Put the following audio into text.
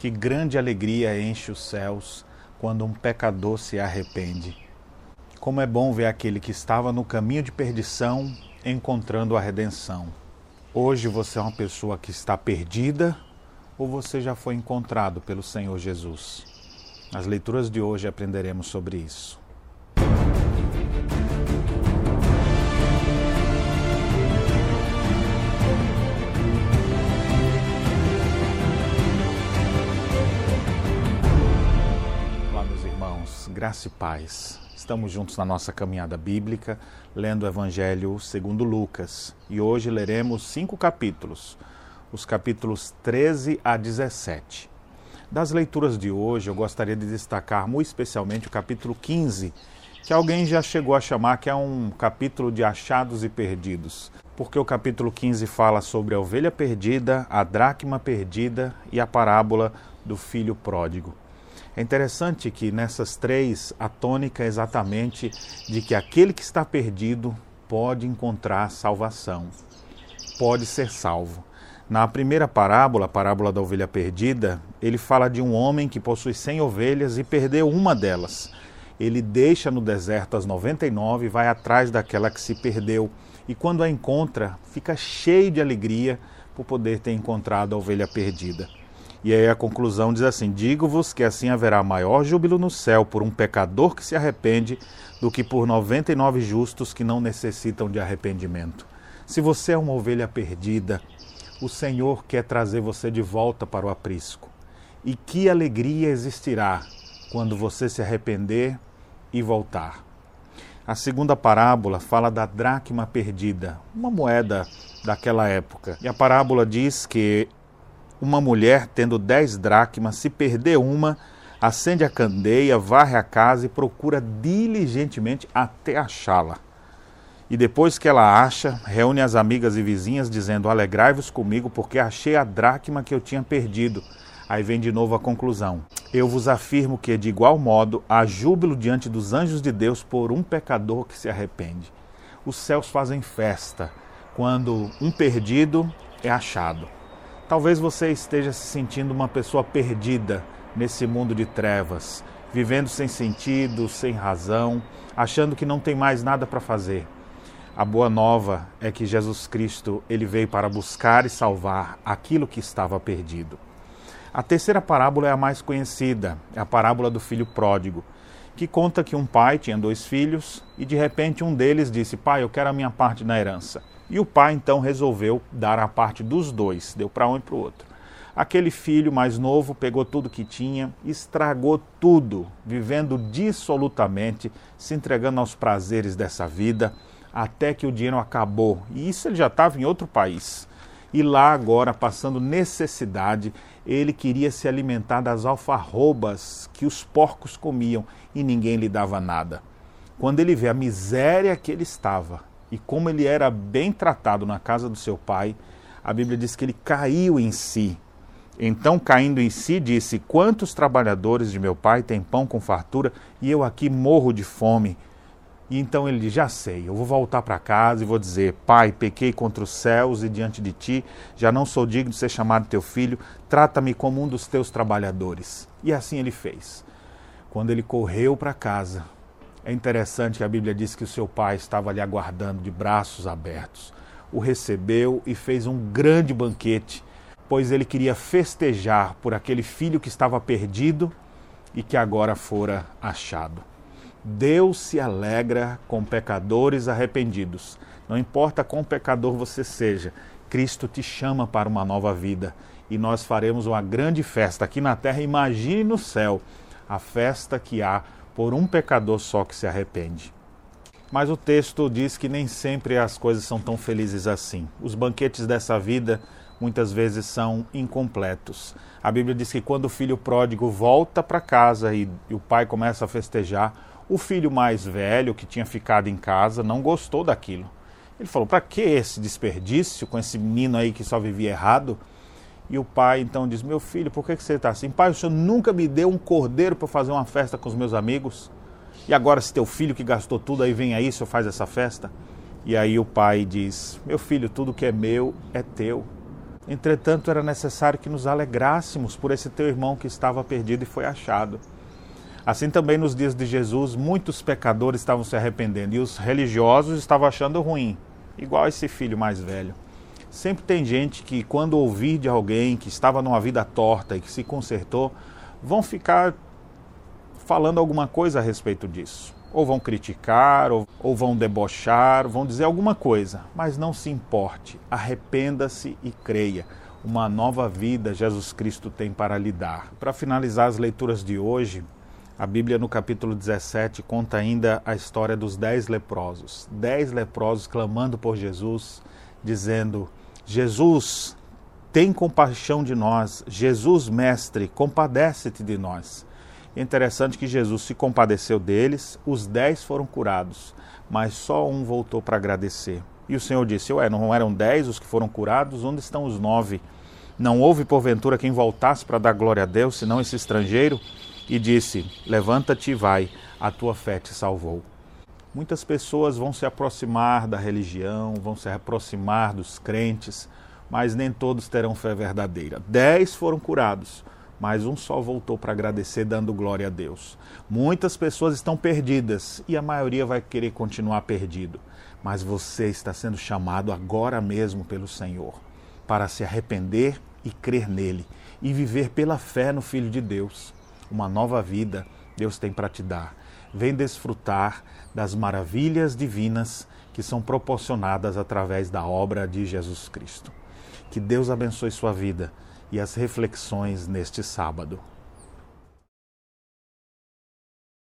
Que grande alegria enche os céus quando um pecador se arrepende. Como é bom ver aquele que estava no caminho de perdição encontrando a redenção. Hoje você é uma pessoa que está perdida ou você já foi encontrado pelo Senhor Jesus? Nas leituras de hoje aprenderemos sobre isso. Graça e paz. Estamos juntos na nossa caminhada bíblica, lendo o Evangelho segundo Lucas. E hoje leremos cinco capítulos, os capítulos 13 a 17. Das leituras de hoje, eu gostaria de destacar muito especialmente o capítulo 15, que alguém já chegou a chamar que é um capítulo de achados e perdidos. Porque o capítulo 15 fala sobre a ovelha perdida, a dracma perdida e a parábola do filho pródigo. É interessante que nessas três a tônica é exatamente de que aquele que está perdido pode encontrar salvação, pode ser salvo. Na primeira parábola, a parábola da ovelha perdida, ele fala de um homem que possui 100 ovelhas e perdeu uma delas. Ele deixa no deserto as 99 e vai atrás daquela que se perdeu. E quando a encontra, fica cheio de alegria por poder ter encontrado a ovelha perdida. E aí a conclusão diz assim: Digo-vos que assim haverá maior júbilo no céu por um pecador que se arrepende do que por 99 justos que não necessitam de arrependimento. Se você é uma ovelha perdida, o Senhor quer trazer você de volta para o aprisco. E que alegria existirá quando você se arrepender e voltar. A segunda parábola fala da dracma perdida, uma moeda daquela época. E a parábola diz que uma mulher, tendo dez dracmas, se perder uma, acende a candeia, varre a casa e procura diligentemente até achá-la. E depois que ela acha, reúne as amigas e vizinhas, dizendo: Alegrai-vos comigo, porque achei a dracma que eu tinha perdido. Aí vem de novo a conclusão. Eu vos afirmo que, de igual modo, há júbilo diante dos anjos de Deus por um pecador que se arrepende. Os céus fazem festa quando um perdido é achado. Talvez você esteja se sentindo uma pessoa perdida nesse mundo de trevas, vivendo sem sentido, sem razão, achando que não tem mais nada para fazer. A boa nova é que Jesus Cristo, ele veio para buscar e salvar aquilo que estava perdido. A terceira parábola é a mais conhecida, é a parábola do filho pródigo, que conta que um pai tinha dois filhos e de repente um deles disse: "Pai, eu quero a minha parte na herança". E o pai então resolveu dar a parte dos dois, deu para um e para o outro. Aquele filho mais novo pegou tudo que tinha, estragou tudo, vivendo dissolutamente, se entregando aos prazeres dessa vida, até que o dinheiro acabou. E isso ele já estava em outro país. E lá agora, passando necessidade, ele queria se alimentar das alfarrobas que os porcos comiam e ninguém lhe dava nada. Quando ele vê a miséria que ele estava, e como ele era bem tratado na casa do seu pai, a Bíblia diz que ele caiu em si. Então, caindo em si, disse: Quantos trabalhadores de meu pai têm pão com fartura e eu aqui morro de fome? E então ele diz: Já sei, eu vou voltar para casa e vou dizer: Pai, pequei contra os céus e diante de ti, já não sou digno de ser chamado teu filho, trata-me como um dos teus trabalhadores. E assim ele fez. Quando ele correu para casa, é interessante que a Bíblia diz que o seu pai estava ali aguardando de braços abertos. O recebeu e fez um grande banquete, pois ele queria festejar por aquele filho que estava perdido e que agora fora achado. Deus se alegra com pecadores arrependidos. Não importa quão pecador você seja, Cristo te chama para uma nova vida e nós faremos uma grande festa aqui na terra. Imagine no céu a festa que há por um pecador só que se arrepende. Mas o texto diz que nem sempre as coisas são tão felizes assim. Os banquetes dessa vida muitas vezes são incompletos. A Bíblia diz que quando o filho pródigo volta para casa e, e, o pai começa a festejar, o filho mais velho, que tinha ficado em casa, não gostou daquilo. Ele falou: para que esse desperdício com esse menino aí que só vivia errado? E o pai então diz: Meu filho, por que, você está assim? Pai, o senhor nunca me deu um cordeiro para fazer uma festa com os meus amigos? E agora, se teu filho que gastou tudo aí vem aí, o senhor faz essa festa? E aí o pai diz: Meu filho, tudo que é meu é teu. Entretanto, era necessário que nos alegrássemos por esse teu irmão que estava perdido e foi achado. Assim também nos dias de Jesus, muitos pecadores estavam se arrependendo e os religiosos estavam achando ruim, igual esse filho mais velho. Sempre tem gente que, quando ouvir de alguém que estava numa vida torta e que se consertou, vão ficar falando alguma coisa a respeito disso. Ou vão criticar, ou, ou vão debochar, vão dizer alguma coisa. Mas não se importe, arrependa-se e creia. Uma nova vida Jesus Cristo tem para lhe dar. Para finalizar as leituras de hoje, a Bíblia, no capítulo 17, conta ainda a história dos dez leprosos. Dez leprosos clamando por Jesus, dizendo: Jesus, tem compaixão de nós. Jesus, mestre, compadece-te de nós. É interessante que Jesus se compadeceu deles, os dez foram curados, mas só um voltou para agradecer. E o Senhor disse: Ué, não eram dez os que foram curados? Onde estão os nove? Não houve porventura quem voltasse para dar glória a Deus, senão esse estrangeiro? E disse: Levanta-te e vai, a tua fé te salvou. Muitas pessoas vão se aproximar da religião, vão se aproximar dos crentes, mas nem todos terão fé verdadeira. Dez foram curados, mas um só voltou para agradecer, dando glória a Deus. Muitas pessoas estão perdidas e a maioria vai querer continuar perdido, mas você está sendo chamado agora mesmo pelo Senhor para se arrepender e crer nele e viver pela fé no Filho de Deus. Uma nova vida Deus tem para te dar vem desfrutar das maravilhas divinas que são proporcionadas através da obra de Jesus Cristo. Que Deus abençoe sua vida e as reflexões neste sábado.